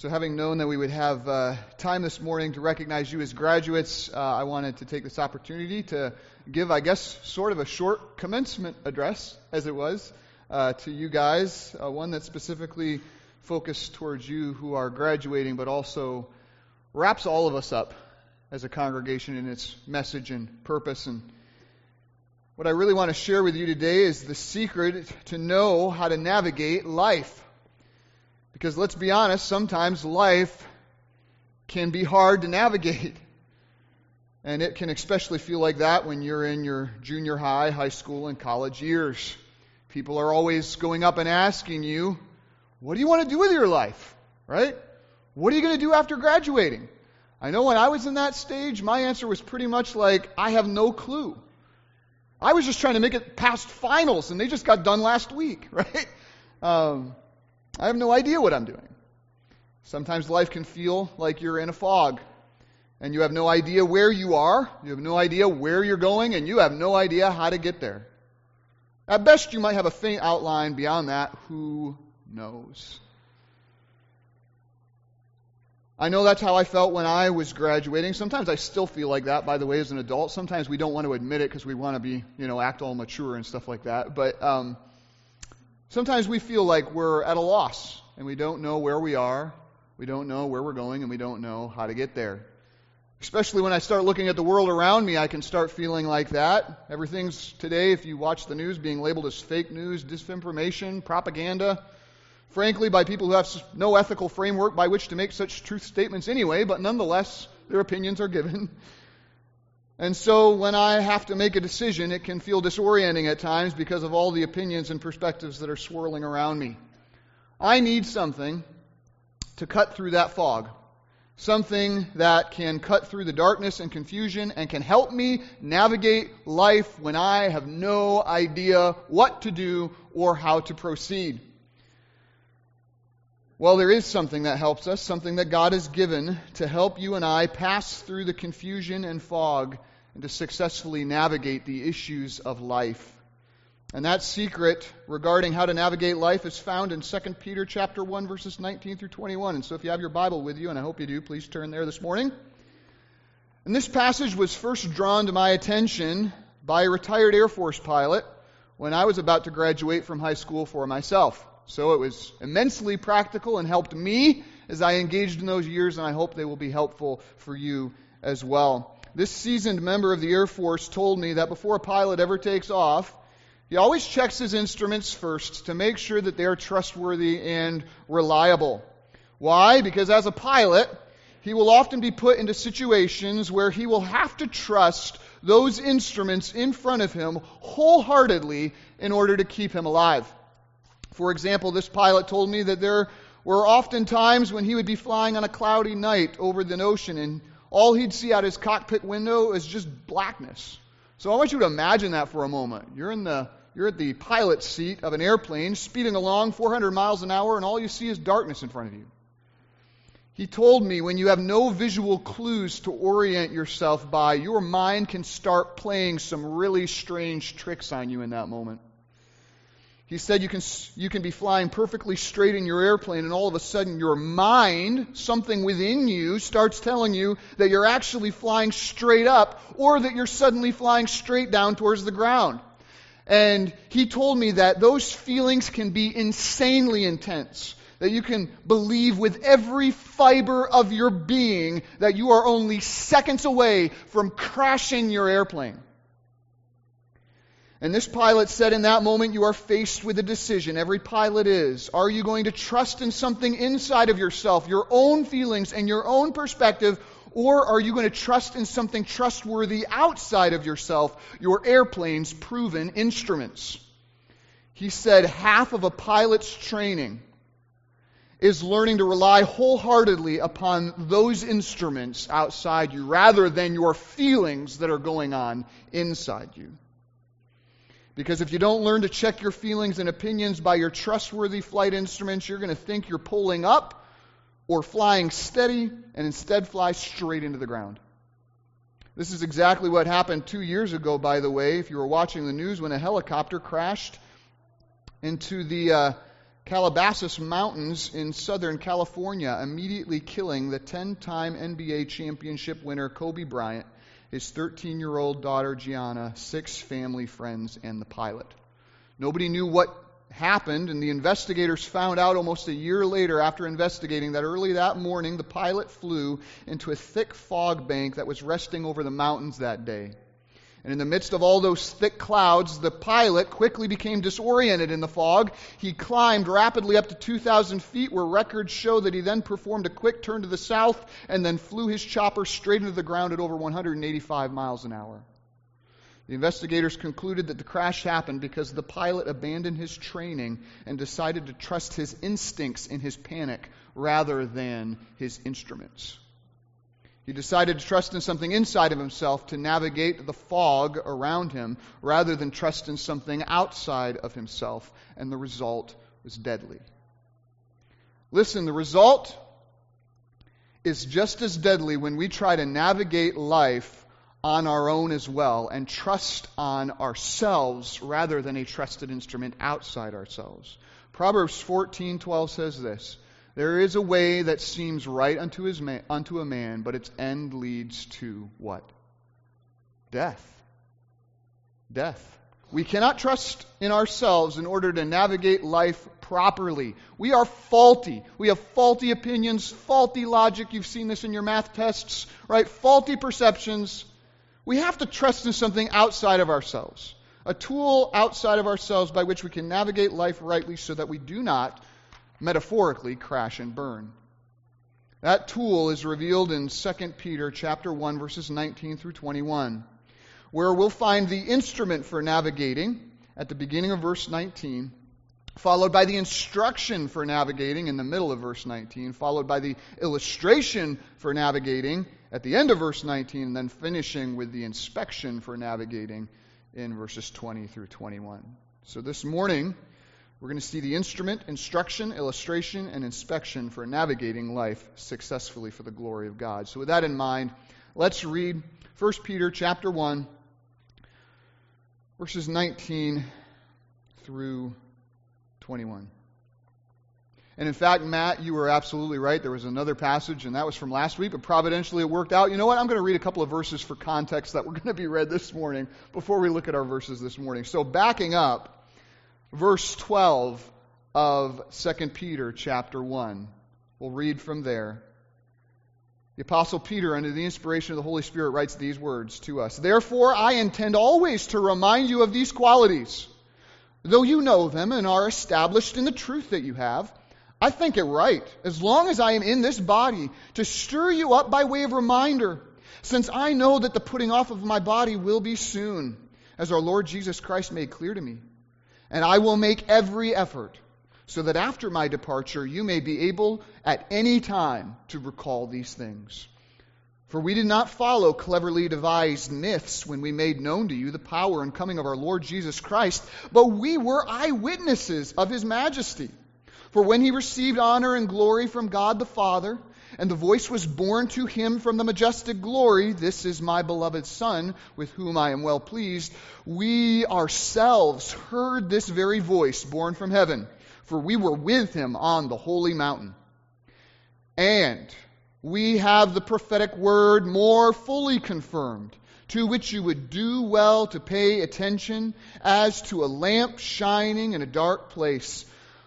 So, having known that we would have uh, time this morning to recognize you as graduates, uh, I wanted to take this opportunity to give, I guess, sort of a short commencement address, as it was, uh, to you guys. Uh, one that's specifically focused towards you who are graduating, but also wraps all of us up as a congregation in its message and purpose. And what I really want to share with you today is the secret to know how to navigate life. Because let's be honest, sometimes life can be hard to navigate. And it can especially feel like that when you're in your junior high, high school, and college years. People are always going up and asking you, What do you want to do with your life? Right? What are you going to do after graduating? I know when I was in that stage, my answer was pretty much like, I have no clue. I was just trying to make it past finals, and they just got done last week, right? Um, I have no idea what I'm doing. Sometimes life can feel like you're in a fog and you have no idea where you are, you have no idea where you're going, and you have no idea how to get there. At best, you might have a faint outline. Beyond that, who knows? I know that's how I felt when I was graduating. Sometimes I still feel like that, by the way, as an adult. Sometimes we don't want to admit it because we want to be, you know, act all mature and stuff like that. But um, Sometimes we feel like we're at a loss and we don't know where we are, we don't know where we're going, and we don't know how to get there. Especially when I start looking at the world around me, I can start feeling like that. Everything's today, if you watch the news, being labeled as fake news, disinformation, propaganda. Frankly, by people who have no ethical framework by which to make such truth statements anyway, but nonetheless, their opinions are given. And so when I have to make a decision, it can feel disorienting at times because of all the opinions and perspectives that are swirling around me. I need something to cut through that fog. Something that can cut through the darkness and confusion and can help me navigate life when I have no idea what to do or how to proceed. Well, there is something that helps us, something that God has given to help you and I pass through the confusion and fog and to successfully navigate the issues of life. And that secret regarding how to navigate life is found in 2 Peter chapter 1 verses 19 through 21. And so if you have your Bible with you and I hope you do, please turn there this morning. And this passage was first drawn to my attention by a retired Air Force pilot when I was about to graduate from high school for myself. So it was immensely practical and helped me as I engaged in those years, and I hope they will be helpful for you as well this seasoned member of the Air Force told me that before a pilot ever takes off, he always checks his instruments first to make sure that they are trustworthy and reliable. Why? Because as a pilot, he will often be put into situations where he will have to trust those instruments in front of him wholeheartedly in order to keep him alive. For example, this pilot told me that there were often times when he would be flying on a cloudy night over the ocean and all he'd see out his cockpit window is just blackness. So I want you to imagine that for a moment. You're in the you're at the pilot seat of an airplane speeding along 400 miles an hour and all you see is darkness in front of you. He told me when you have no visual clues to orient yourself by, your mind can start playing some really strange tricks on you in that moment. He said you can, you can be flying perfectly straight in your airplane, and all of a sudden your mind, something within you, starts telling you that you're actually flying straight up, or that you're suddenly flying straight down towards the ground. And he told me that those feelings can be insanely intense. That you can believe with every fiber of your being that you are only seconds away from crashing your airplane. And this pilot said in that moment, you are faced with a decision. Every pilot is. Are you going to trust in something inside of yourself, your own feelings and your own perspective, or are you going to trust in something trustworthy outside of yourself, your airplane's proven instruments? He said half of a pilot's training is learning to rely wholeheartedly upon those instruments outside you rather than your feelings that are going on inside you. Because if you don't learn to check your feelings and opinions by your trustworthy flight instruments, you're going to think you're pulling up or flying steady and instead fly straight into the ground. This is exactly what happened two years ago, by the way, if you were watching the news when a helicopter crashed into the uh, Calabasas Mountains in Southern California, immediately killing the 10 time NBA championship winner Kobe Bryant, his 13 year old daughter Gianna, six family friends, and the pilot. Nobody knew what happened, and the investigators found out almost a year later after investigating that early that morning the pilot flew into a thick fog bank that was resting over the mountains that day. And in the midst of all those thick clouds, the pilot quickly became disoriented in the fog. He climbed rapidly up to 2,000 feet, where records show that he then performed a quick turn to the south and then flew his chopper straight into the ground at over 185 miles an hour. The investigators concluded that the crash happened because the pilot abandoned his training and decided to trust his instincts in his panic rather than his instruments. He decided to trust in something inside of himself to navigate the fog around him rather than trust in something outside of himself, and the result was deadly. Listen, the result is just as deadly when we try to navigate life on our own as well and trust on ourselves rather than a trusted instrument outside ourselves. Proverbs 14:12 says this, there is a way that seems right unto, his man, unto a man, but its end leads to what? Death. Death. We cannot trust in ourselves in order to navigate life properly. We are faulty. We have faulty opinions, faulty logic. You've seen this in your math tests, right? Faulty perceptions we have to trust in something outside of ourselves, a tool outside of ourselves by which we can navigate life rightly so that we do not, metaphorically, crash and burn. That tool is revealed in 2 Peter chapter 1 verses 19 through 21, where we'll find the instrument for navigating at the beginning of verse 19, followed by the instruction for navigating in the middle of verse 19, followed by the illustration for navigating at the end of verse 19, and then finishing with the inspection for navigating in verses 20 through 21. So this morning, we're going to see the instrument, instruction, illustration, and inspection for navigating life successfully for the glory of God. So with that in mind, let's read 1 Peter chapter 1, verses 19 through 21. And in fact, Matt, you were absolutely right. There was another passage, and that was from last week, but providentially it worked out. You know what? I'm going to read a couple of verses for context that were going to be read this morning before we look at our verses this morning. So, backing up, verse 12 of 2 Peter chapter 1. We'll read from there. The Apostle Peter, under the inspiration of the Holy Spirit, writes these words to us Therefore, I intend always to remind you of these qualities, though you know them and are established in the truth that you have. I think it right, as long as I am in this body, to stir you up by way of reminder, since I know that the putting off of my body will be soon, as our Lord Jesus Christ made clear to me. And I will make every effort so that after my departure you may be able at any time to recall these things. For we did not follow cleverly devised myths when we made known to you the power and coming of our Lord Jesus Christ, but we were eyewitnesses of his majesty. For when he received honor and glory from God the Father, and the voice was borne to him from the majestic glory, This is my beloved Son, with whom I am well pleased, we ourselves heard this very voice borne from heaven, for we were with him on the holy mountain. And we have the prophetic word more fully confirmed, to which you would do well to pay attention, as to a lamp shining in a dark place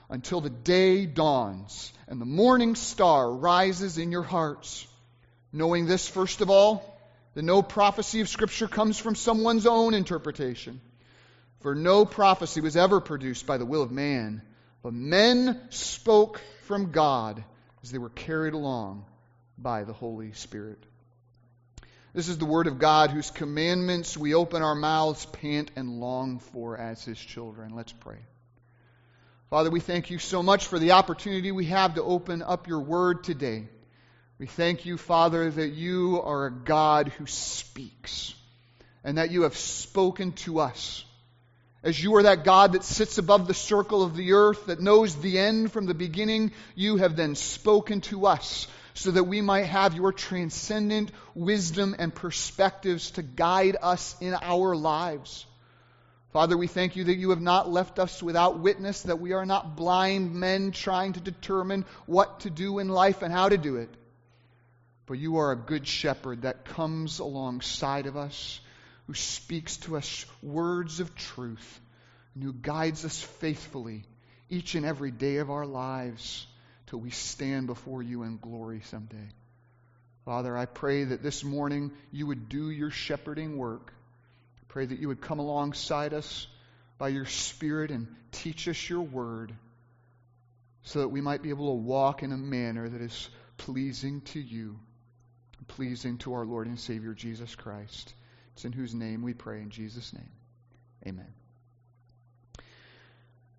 until the day dawns and the morning star rises in your hearts. Knowing this, first of all, that no prophecy of Scripture comes from someone's own interpretation. For no prophecy was ever produced by the will of man, but men spoke from God as they were carried along by the Holy Spirit. This is the Word of God whose commandments we open our mouths, pant, and long for as His children. Let's pray. Father, we thank you so much for the opportunity we have to open up your word today. We thank you, Father, that you are a God who speaks and that you have spoken to us. As you are that God that sits above the circle of the earth, that knows the end from the beginning, you have then spoken to us so that we might have your transcendent wisdom and perspectives to guide us in our lives. Father, we thank you that you have not left us without witness, that we are not blind men trying to determine what to do in life and how to do it. But you are a good shepherd that comes alongside of us, who speaks to us words of truth, and who guides us faithfully each and every day of our lives till we stand before you in glory someday. Father, I pray that this morning you would do your shepherding work Pray that you would come alongside us by your Spirit and teach us your word so that we might be able to walk in a manner that is pleasing to you, pleasing to our Lord and Savior Jesus Christ. It's in whose name we pray, in Jesus' name. Amen.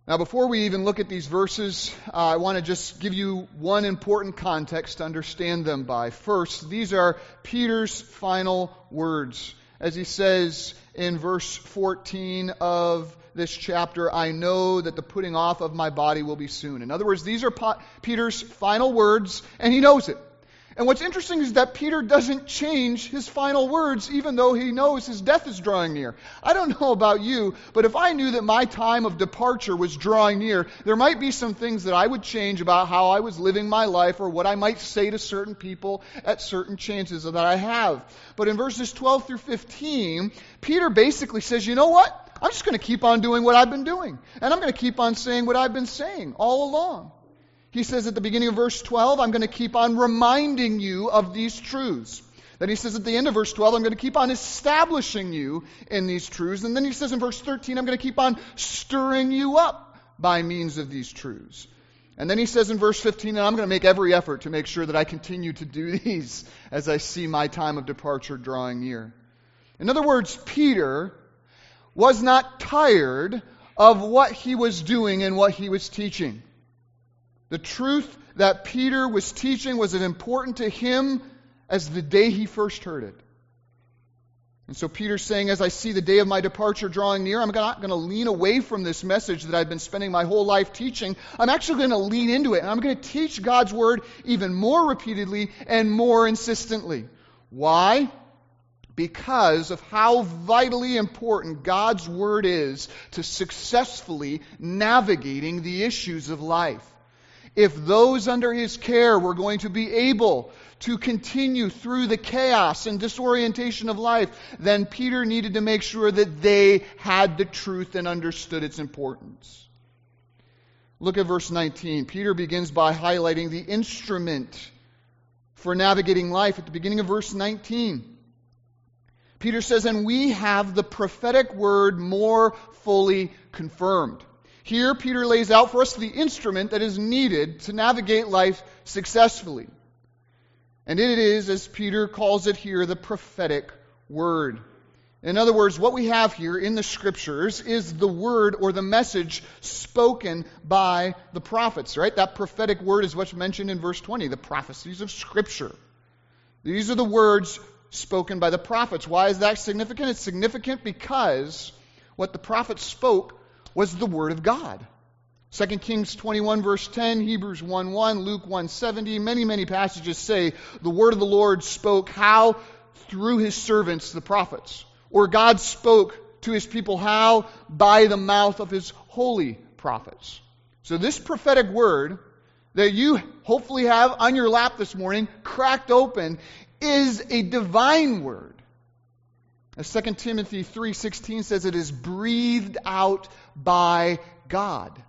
Now, before we even look at these verses, uh, I want to just give you one important context to understand them by. First, these are Peter's final words as he says in verse 14 of this chapter, I know that the putting off of my body will be soon. In other words, these are Peter's final words, and he knows it. And what's interesting is that Peter doesn't change his final words even though he knows his death is drawing near. I don't know about you, but if I knew that my time of departure was drawing near, there might be some things that I would change about how I was living my life or what I might say to certain people at certain chances that I have. But in verses 12 through 15, Peter basically says, you know what? I'm just going to keep on doing what I've been doing. And I'm going to keep on saying what I've been saying all along. He says at the beginning of verse 12, I'm going to keep on reminding you of these truths. Then he says at the end of verse 12, I'm going to keep on establishing you in these truths. And then he says in verse 13, I'm going to keep on stirring you up by means of these truths. And then he says in verse 15, and I'm going to make every effort to make sure that I continue to do these as I see my time of departure drawing near. In other words, Peter was not tired of what he was doing and what he was teaching. The truth that Peter was teaching was as important to him as the day he first heard it. And so Peter's saying, as I see the day of my departure drawing near, I'm not going to lean away from this message that I've been spending my whole life teaching. I'm actually going to lean into it, and I'm going to teach God's word even more repeatedly and more insistently. Why? Because of how vitally important God's word is to successfully navigating the issues of life if those under his care were going to be able to continue through the chaos and disorientation of life, then Peter needed to make sure that they had the truth and understood its importance. Look at verse 19. Peter begins by highlighting the instrument for navigating life at the beginning of verse 19. Peter says, And we have the prophetic word more fully confirmed. Here, Peter lays out for us the instrument that is needed to navigate life successfully. And it is, as Peter calls it here, the prophetic word. In other words, what we have here in the scriptures is the word or the message spoken by the prophets, right? That prophetic word is what's mentioned in verse 20, the prophecies of scripture. These are the words spoken by the prophets. Why is that significant? It's significant because what the prophets spoke was the Word of God. 2 Kings 21, verse 10, Hebrews 1 1, Luke 170, many, many passages say the word of the Lord spoke how? Through his servants, the prophets. Or God spoke to his people how? By the mouth of his holy prophets. So this prophetic word that you hopefully have on your lap this morning, cracked open, is a divine word. As 2 Timothy 3:16 says it is breathed out by God.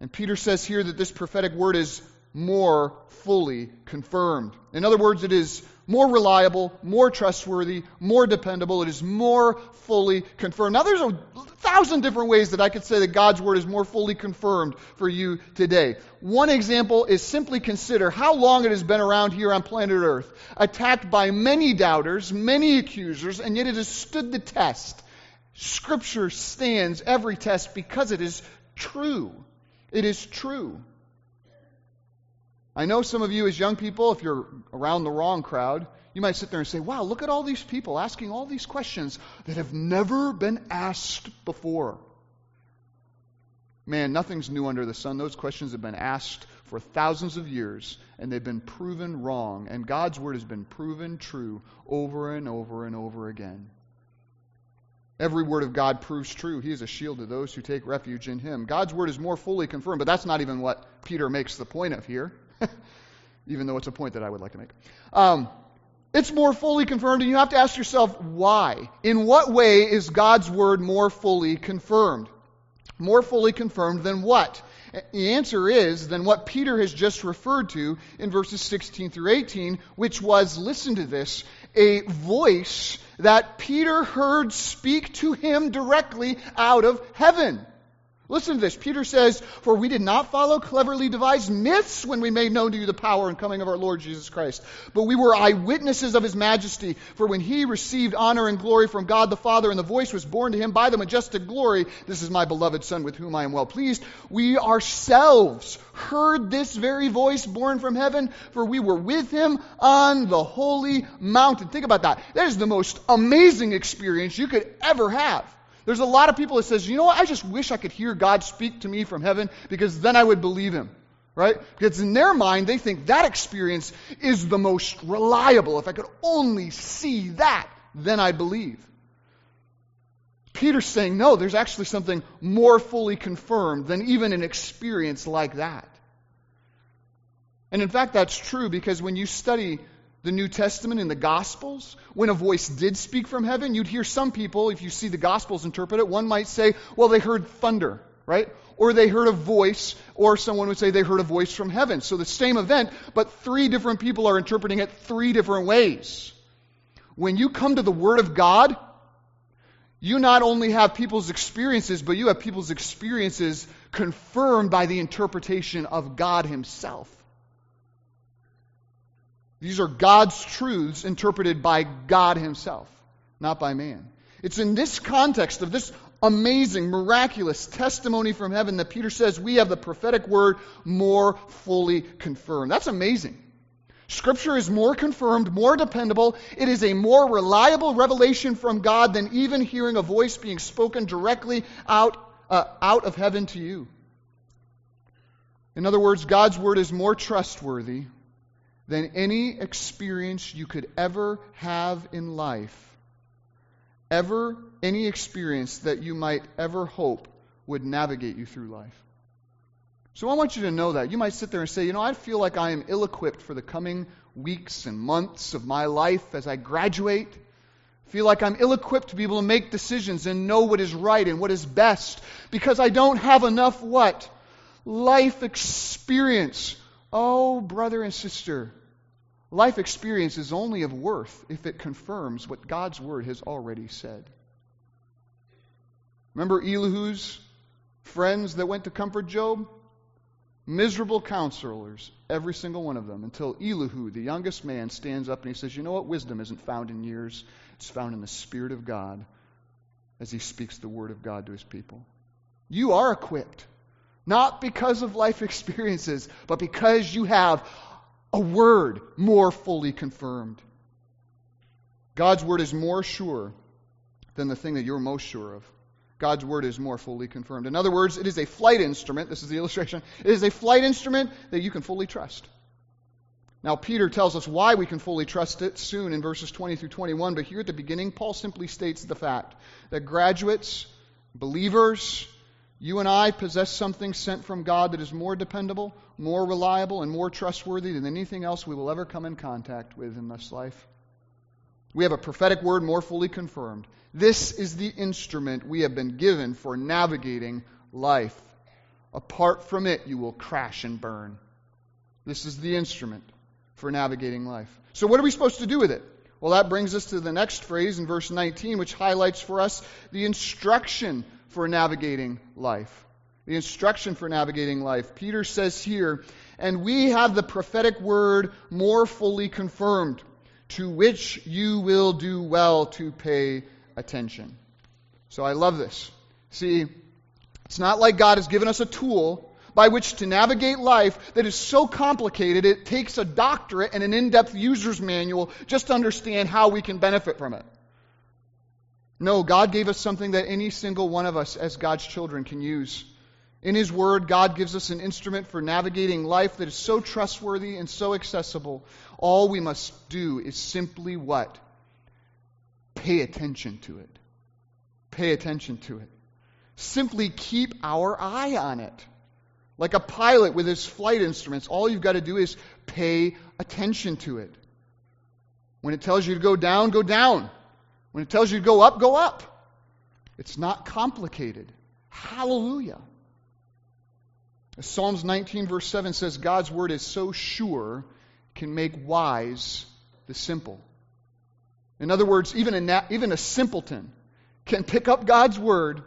And Peter says here that this prophetic word is more fully confirmed. In other words, it is more reliable, more trustworthy, more dependable. It is more fully confirmed. Now, there's a thousand different ways that I could say that God's word is more fully confirmed for you today. One example is simply consider how long it has been around here on planet Earth, attacked by many doubters, many accusers, and yet it has stood the test. Scripture stands every test because it is true. It is true. I know some of you, as young people, if you're around the wrong crowd, you might sit there and say, Wow, look at all these people asking all these questions that have never been asked before. Man, nothing's new under the sun. Those questions have been asked for thousands of years, and they've been proven wrong. And God's word has been proven true over and over and over again. Every word of God proves true. He is a shield to those who take refuge in him. God's word is more fully confirmed, but that's not even what Peter makes the point of here, even though it's a point that I would like to make. Um, it's more fully confirmed, and you have to ask yourself why. In what way is God's word more fully confirmed? More fully confirmed than what? The answer is than what Peter has just referred to in verses 16 through 18, which was, listen to this, a voice that Peter heard speak to him directly out of heaven. Listen to this. Peter says, For we did not follow cleverly devised myths when we made known to you the power and coming of our Lord Jesus Christ, but we were eyewitnesses of his majesty. For when he received honor and glory from God the Father, and the voice was borne to him by the majestic glory, This is my beloved Son with whom I am well pleased, we ourselves heard this very voice born from heaven, for we were with him on the holy mountain. Think about that. That is the most amazing experience you could ever have. There's a lot of people that says, you know what, I just wish I could hear God speak to me from heaven because then I would believe him. Right? Because in their mind, they think that experience is the most reliable. If I could only see that, then I believe. Peter's saying, no, there's actually something more fully confirmed than even an experience like that. And in fact, that's true because when you study the New Testament and the Gospels, when a voice did speak from heaven, you'd hear some people, if you see the Gospels interpret it, one might say, well, they heard thunder, right? Or they heard a voice, or someone would say they heard a voice from heaven. So the same event, but three different people are interpreting it three different ways. When you come to the Word of God, you not only have people's experiences, but you have people's experiences confirmed by the interpretation of God Himself. These are God's truths interpreted by God Himself, not by man. It's in this context of this amazing, miraculous testimony from heaven that Peter says we have the prophetic word more fully confirmed. That's amazing. Scripture is more confirmed, more dependable. It is a more reliable revelation from God than even hearing a voice being spoken directly out, uh, out of heaven to you. In other words, God's word is more trustworthy, than any experience you could ever have in life. Ever, any experience that you might ever hope would navigate you through life. So I want you to know that. You might sit there and say, you know, I feel like I am ill equipped for the coming weeks and months of my life as I graduate. Feel like I'm ill equipped to be able to make decisions and know what is right and what is best because I don't have enough what? Life experience. Oh, brother and sister, Life experience is only of worth if it confirms what God's word has already said. Remember Elihu's friends that went to comfort Job? Miserable counselors, every single one of them, until Elihu, the youngest man, stands up and he says, You know what? Wisdom isn't found in years, it's found in the Spirit of God as he speaks the word of God to his people. You are equipped, not because of life experiences, but because you have a word more fully confirmed. God's word is more sure than the thing that you're most sure of. God's word is more fully confirmed. In other words, it is a flight instrument. This is the illustration. It is a flight instrument that you can fully trust. Now, Peter tells us why we can fully trust it soon in verses 20 through 21, but here at the beginning, Paul simply states the fact that graduates, believers, you and I possess something sent from God that is more dependable, more reliable, and more trustworthy than anything else we will ever come in contact with in this life. We have a prophetic word more fully confirmed. This is the instrument we have been given for navigating life. Apart from it, you will crash and burn. This is the instrument for navigating life. So, what are we supposed to do with it? Well, that brings us to the next phrase in verse 19, which highlights for us the instruction for navigating life. The instruction for navigating life. Peter says here, and we have the prophetic word more fully confirmed, to which you will do well to pay attention. So I love this. See, it's not like God has given us a tool by which to navigate life that is so complicated it takes a doctorate and an in depth user's manual just to understand how we can benefit from it. No, God gave us something that any single one of us as God's children can use. In His Word, God gives us an instrument for navigating life that is so trustworthy and so accessible. All we must do is simply what? Pay attention to it. pay attention to it. Simply keep our eye on it. Like a pilot with his flight instruments, all you've got to do is pay attention to it. When it tells you to go down, go down. When it tells you to go up, go up. It's not complicated. Hallelujah. Psalms 19, verse 7 says, God's word is so sure, can make wise the simple. In other words, even a, na- even a simpleton can pick up God's word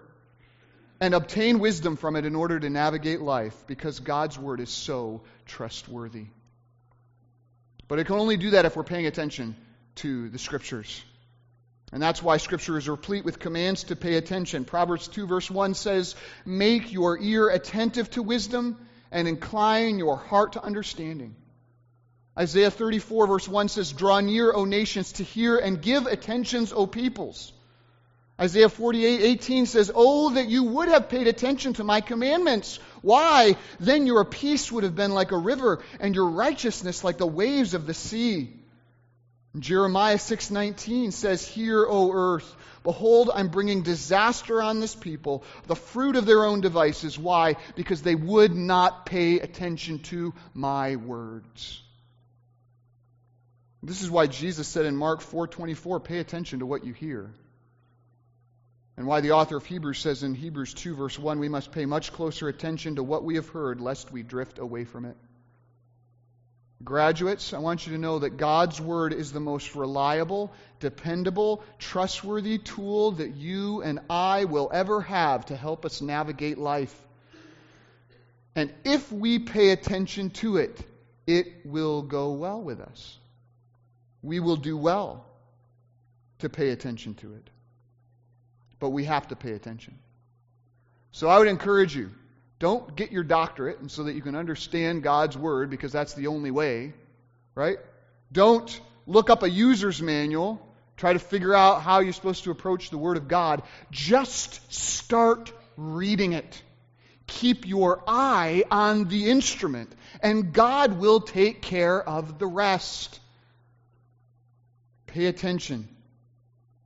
and obtain wisdom from it in order to navigate life because God's word is so trustworthy. But it can only do that if we're paying attention to the scriptures. And that's why Scripture is replete with commands to pay attention. Proverbs 2, verse 1 says, Make your ear attentive to wisdom and incline your heart to understanding. Isaiah 34, verse 1 says, Draw near, O nations, to hear and give attentions, O peoples. Isaiah 48, 18 says, Oh, that you would have paid attention to my commandments. Why? Then your peace would have been like a river, and your righteousness like the waves of the sea. Jeremiah 6:19 says, "Hear, O earth, behold, I'm bringing disaster on this people, the fruit of their own devices. Why? Because they would not pay attention to my words." This is why Jesus said in Mark 4:24, "Pay attention to what you hear." And why the author of Hebrews says in Hebrews 2 verse 1, we must pay much closer attention to what we have heard lest we drift away from it. Graduates, I want you to know that God's Word is the most reliable, dependable, trustworthy tool that you and I will ever have to help us navigate life. And if we pay attention to it, it will go well with us. We will do well to pay attention to it. But we have to pay attention. So I would encourage you don't get your doctorate and so that you can understand God's word because that's the only way, right? Don't look up a user's manual, try to figure out how you're supposed to approach the word of God. Just start reading it. Keep your eye on the instrument, and God will take care of the rest. Pay attention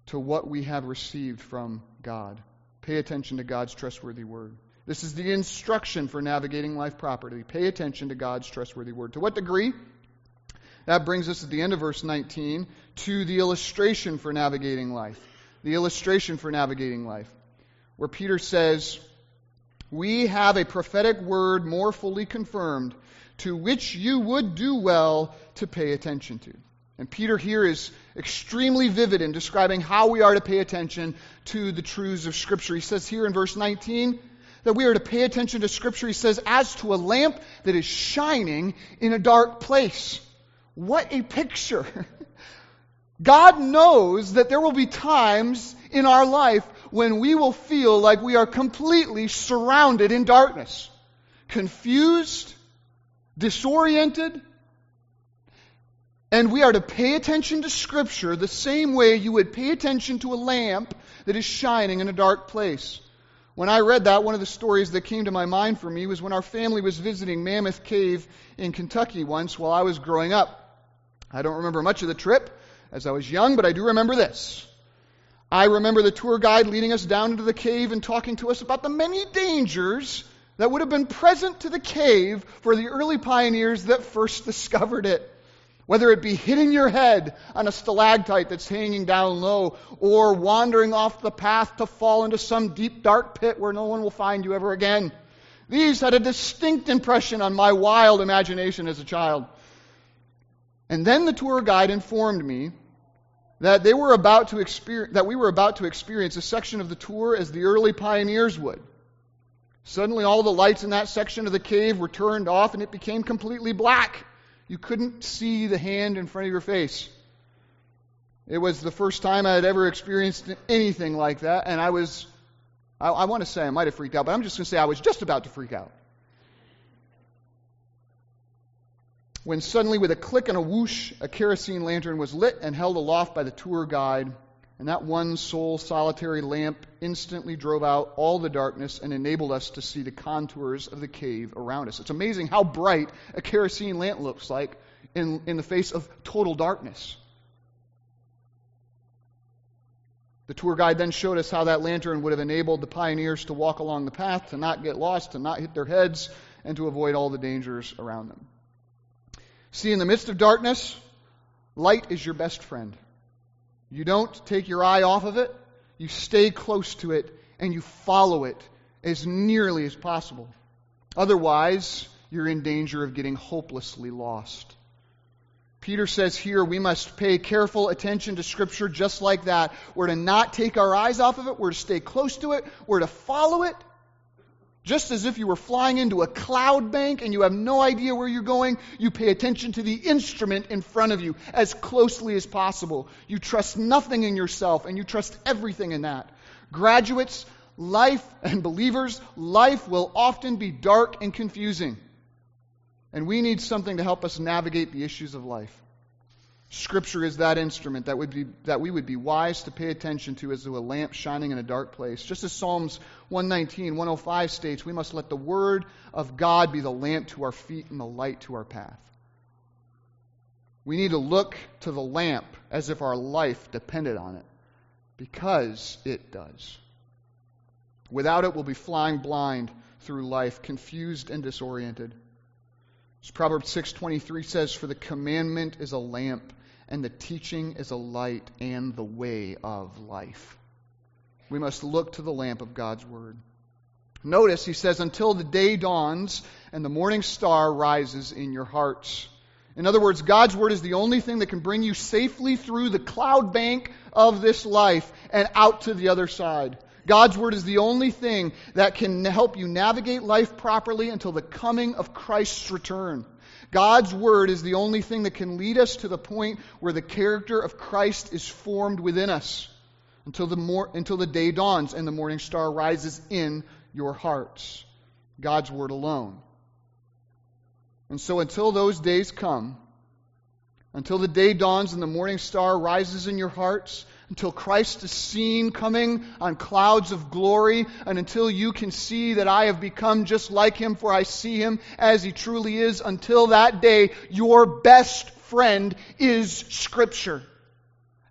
to what we have received from God. Pay attention to God's trustworthy word. This is the instruction for navigating life properly. Pay attention to God's trustworthy word. To what degree? That brings us at the end of verse 19 to the illustration for navigating life. The illustration for navigating life. Where Peter says, We have a prophetic word more fully confirmed, to which you would do well to pay attention to. And Peter here is extremely vivid in describing how we are to pay attention to the truths of Scripture. He says here in verse 19, that we are to pay attention to Scripture. He says, as to a lamp that is shining in a dark place. What a picture! God knows that there will be times in our life when we will feel like we are completely surrounded in darkness, confused, disoriented, and we are to pay attention to Scripture the same way you would pay attention to a lamp that is shining in a dark place. When I read that, one of the stories that came to my mind for me was when our family was visiting Mammoth Cave in Kentucky once while I was growing up. I don't remember much of the trip as I was young, but I do remember this. I remember the tour guide leading us down into the cave and talking to us about the many dangers that would have been present to the cave for the early pioneers that first discovered it. Whether it be hitting your head on a stalactite that's hanging down low, or wandering off the path to fall into some deep, dark pit where no one will find you ever again. These had a distinct impression on my wild imagination as a child. And then the tour guide informed me that they were about to experience, that we were about to experience a section of the tour as the early pioneers would. Suddenly, all the lights in that section of the cave were turned off, and it became completely black. You couldn't see the hand in front of your face. It was the first time I had ever experienced anything like that, and I was, I, I want to say I might have freaked out, but I'm just going to say I was just about to freak out. When suddenly, with a click and a whoosh, a kerosene lantern was lit and held aloft by the tour guide and that one sole solitary lamp instantly drove out all the darkness and enabled us to see the contours of the cave around us. It's amazing how bright a kerosene lamp looks like in, in the face of total darkness. The tour guide then showed us how that lantern would have enabled the pioneers to walk along the path, to not get lost, to not hit their heads, and to avoid all the dangers around them. See, in the midst of darkness, light is your best friend. You don't take your eye off of it, you stay close to it, and you follow it as nearly as possible. Otherwise, you're in danger of getting hopelessly lost. Peter says here we must pay careful attention to Scripture just like that. We're to not take our eyes off of it, we're to stay close to it, we're to follow it. Just as if you were flying into a cloud bank and you have no idea where you're going, you pay attention to the instrument in front of you as closely as possible. You trust nothing in yourself and you trust everything in that. Graduates, life and believers, life will often be dark and confusing. And we need something to help us navigate the issues of life. Scripture is that instrument that, would be, that we would be wise to pay attention to as to a lamp shining in a dark place. Just as Psalms 119, 105 states, we must let the Word of God be the lamp to our feet and the light to our path. We need to look to the lamp as if our life depended on it, because it does. Without it, we'll be flying blind through life, confused and disoriented. As Proverbs 6:23 says, "For the commandment is a lamp, and the teaching is a light and the way of life." We must look to the lamp of God's word. Notice he says, "Until the day dawns and the morning star rises in your hearts." In other words, God's word is the only thing that can bring you safely through the cloud bank of this life and out to the other side. God's Word is the only thing that can help you navigate life properly until the coming of Christ's return. God's Word is the only thing that can lead us to the point where the character of Christ is formed within us until the, mor- until the day dawns and the morning star rises in your hearts. God's Word alone. And so until those days come, until the day dawns and the morning star rises in your hearts, until Christ is seen coming on clouds of glory, and until you can see that I have become just like him, for I see him as he truly is, until that day, your best friend is Scripture,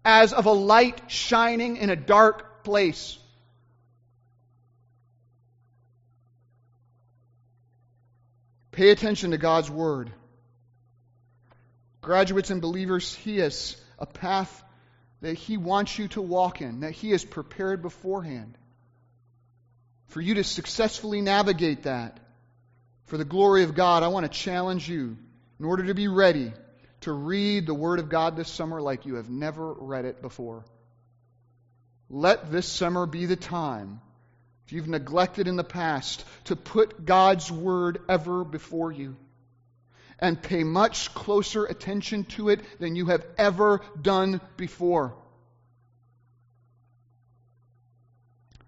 as of a light shining in a dark place. Pay attention to God's Word. Graduates and believers, He has a path that He wants you to walk in, that He has prepared beforehand. For you to successfully navigate that, for the glory of God, I want to challenge you, in order to be ready, to read the Word of God this summer like you have never read it before. Let this summer be the time, if you've neglected in the past, to put God's Word ever before you and pay much closer attention to it than you have ever done before.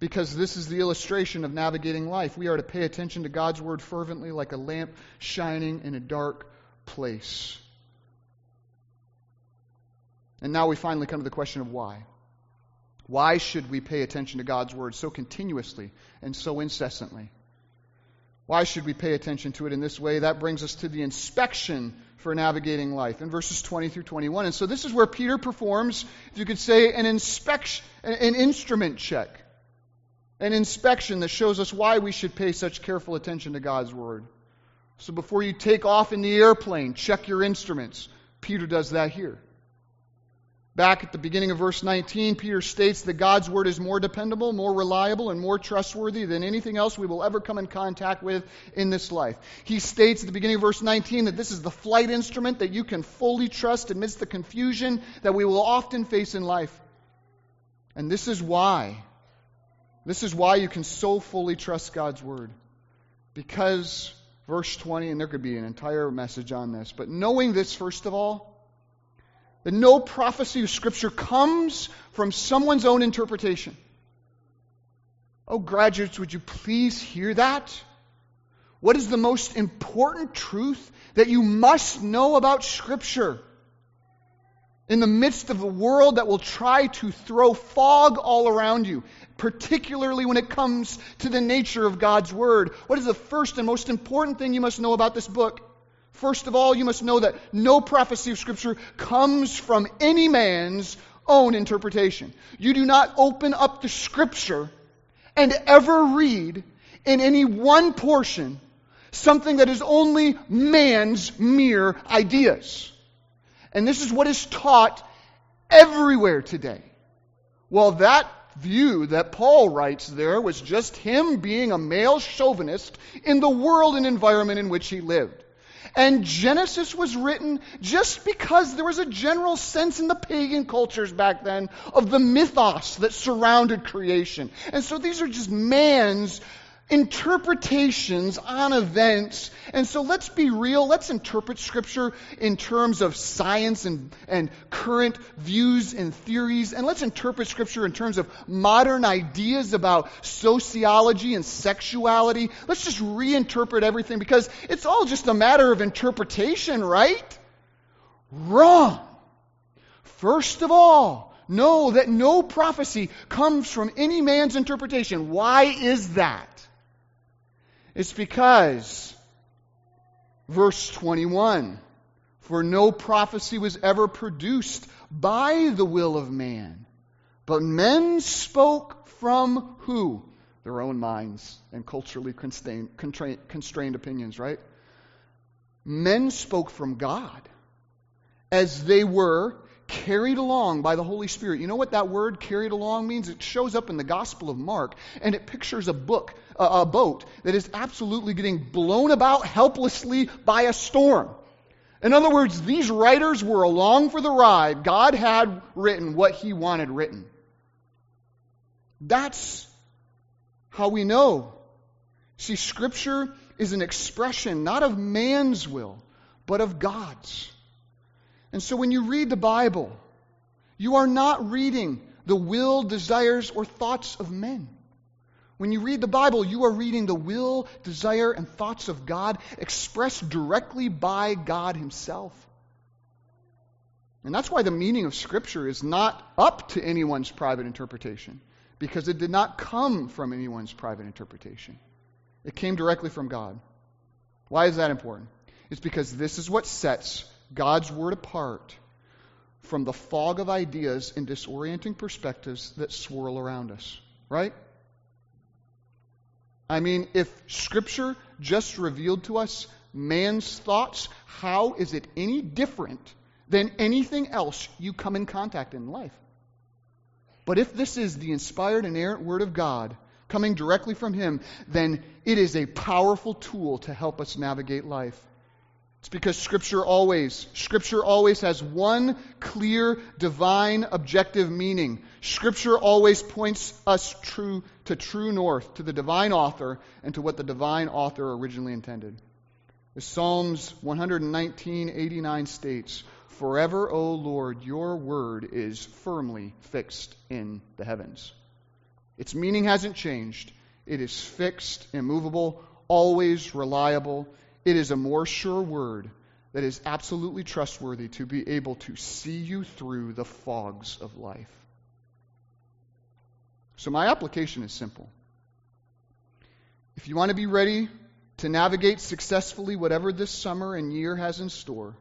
Because this is the illustration of navigating life. We are to pay attention to God's Word fervently like a lamp shining in a dark place. And now we finally come to the question of why. Why should we pay attention to God's Word so continuously and so incessantly? Why should we pay attention to it in this way? That brings us to the inspection for navigating life in verses 20 through 21. And so this is where Peter performs, if you could say, an inspection, an instrument check. An inspection that shows us why we should pay such careful attention to God's word. So before you take off in the airplane, check your instruments. Peter does that here. Back at the beginning of verse 19, Peter states that God's word is more dependable, more reliable, and more trustworthy than anything else we will ever come in contact with in this life. He states at the beginning of verse 19 that this is the flight instrument that you can fully trust amidst the confusion that we will often face in life. And this is why. This is why you can so fully trust God's word. Because, verse 20, and there could be an entire message on this, but knowing this, first of all, that no prophecy of Scripture comes from someone's own interpretation. Oh, graduates, would you please hear that? What is the most important truth that you must know about Scripture? In the midst of a world that will try to throw fog all around you, particularly when it comes to the nature of God's Word, what is the first and most important thing you must know about this book? First of all, you must know that no prophecy of Scripture comes from any man's own interpretation. You do not open up the scripture and ever read in any one portion something that is only man's mere ideas. And this is what is taught everywhere today. Well, that view that Paul writes there was just him being a male chauvinist in the world and environment in which he lived. And Genesis was written just because there was a general sense in the pagan cultures back then of the mythos that surrounded creation. And so these are just man's interpretations on events. And so let's be real. Let's interpret Scripture in terms of science and, and current views and theories. And let's interpret Scripture in terms of modern ideas about sociology and sexuality. Let's just reinterpret everything because it's all just a matter of interpretation, right? Wrong. First of all, know that no prophecy comes from any man's interpretation. Why is that? It's because, verse 21, for no prophecy was ever produced by the will of man, but men spoke from who? Their own minds and culturally constrained, constrained opinions, right? Men spoke from God as they were carried along by the Holy Spirit. You know what that word carried along means? It shows up in the Gospel of Mark, and it pictures a book, a, a boat that is absolutely getting blown about helplessly by a storm. In other words, these writers were along for the ride. God had written what he wanted written. That's how we know. See, Scripture is an expression not of man's will, but of God's. And so when you read the Bible, you are not reading the will, desires, or thoughts of men. When you read the Bible, you are reading the will, desire, and thoughts of God expressed directly by God Himself. And that's why the meaning of Scripture is not up to anyone's private interpretation, because it did not come from anyone's private interpretation. It came directly from God. Why is that important? It's because this is what sets God's Word apart from the fog of ideas and disorienting perspectives that swirl around us. Right? I mean, if Scripture just revealed to us man's thoughts, how is it any different than anything else you come in contact in life? But if this is the inspired, inerrant Word of God coming directly from Him, then it is a powerful tool to help us navigate life. It's because Scripture always, Scripture always has one clear, divine, objective meaning. Scripture always points us true to true north, to the divine author, and to what the divine author originally intended. The Psalms 119:89 states, "Forever, O Lord, your word is firmly fixed in the heavens." Its meaning hasn't changed. It is fixed, immovable, always reliable, it is a more sure word that is absolutely trustworthy to be able to see you through the fogs of life. So, my application is simple. If you want to be ready to navigate successfully whatever this summer and year has in store,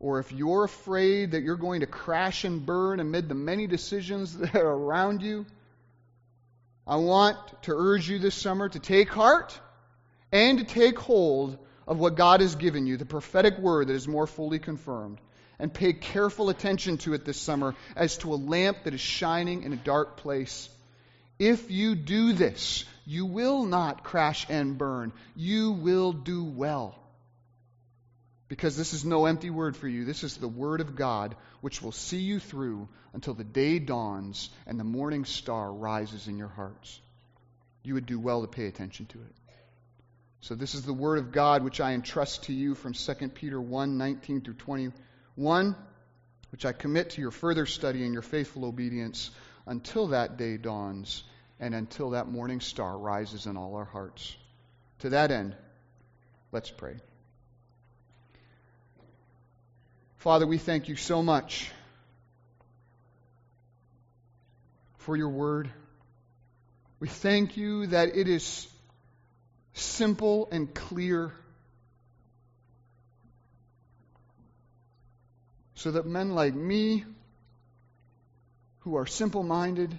or if you're afraid that you're going to crash and burn amid the many decisions that are around you, I want to urge you this summer to take heart and to take hold of what God has given you, the prophetic word that is more fully confirmed. And pay careful attention to it this summer as to a lamp that is shining in a dark place. If you do this, you will not crash and burn. You will do well. Because this is no empty word for you. This is the word of God, which will see you through until the day dawns and the morning star rises in your hearts. You would do well to pay attention to it. So this is the word of God which I entrust to you from 2 Peter 1 19 through 21, which I commit to your further study and your faithful obedience until that day dawns and until that morning star rises in all our hearts. To that end, let's pray. Father, we thank you so much for your word. We thank you that it is simple and clear, so that men like me who are simple minded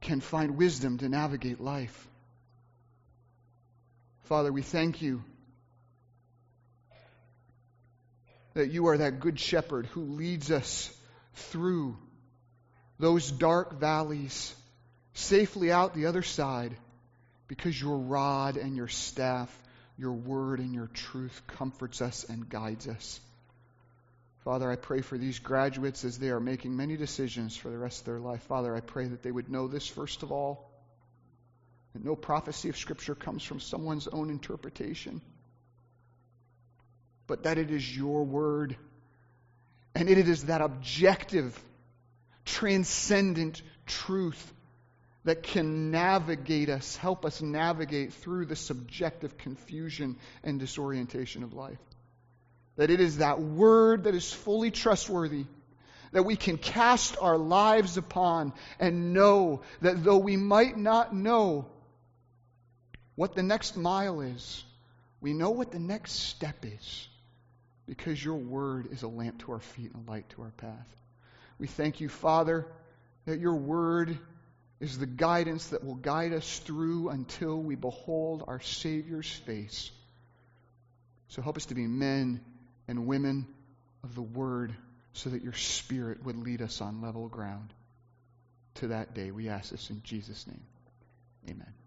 can find wisdom to navigate life. Father, we thank you that you are that good shepherd who leads us through those dark valleys safely out the other side because your rod and your staff, your word and your truth comforts us and guides us. Father, I pray for these graduates as they are making many decisions for the rest of their life. Father, I pray that they would know this first of all that no prophecy of Scripture comes from someone's own interpretation, but that it is your word. And it is that objective, transcendent truth that can navigate us, help us navigate through the subjective confusion and disorientation of life. That it is that word that is fully trustworthy, that we can cast our lives upon and know that though we might not know what the next mile is, we know what the next step is because your word is a lamp to our feet and a light to our path. We thank you, Father, that your word is the guidance that will guide us through until we behold our Savior's face. So help us to be men and women of the Word so that your Spirit would lead us on level ground to that day. We ask this in Jesus' name. Amen.